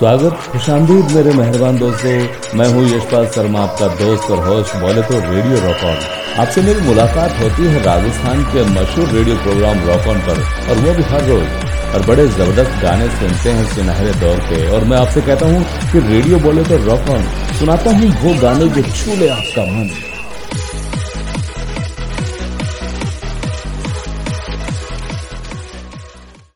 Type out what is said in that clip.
स्वागत, खुशामदीद मेरे मेहरबान दोस्तों। मैं हूँ यशपाल शर्मा, आपका दोस्त और होस्ट बोले तो रेडियो रॉकऑन आपसे मेरी मुलाकात होती है राजस्थान के मशहूर रेडियो प्रोग्राम रॉकऑन पर, और वो भी हर रोज। और बड़े ज़बरदस्त गाने सुनते हैं सुनहरे दौर के और मैं आपसे कहता हूँ कि रेडियो बोले तो रॉकऑन सुनाता हूँ वो गाने जो छू ले आपका मन।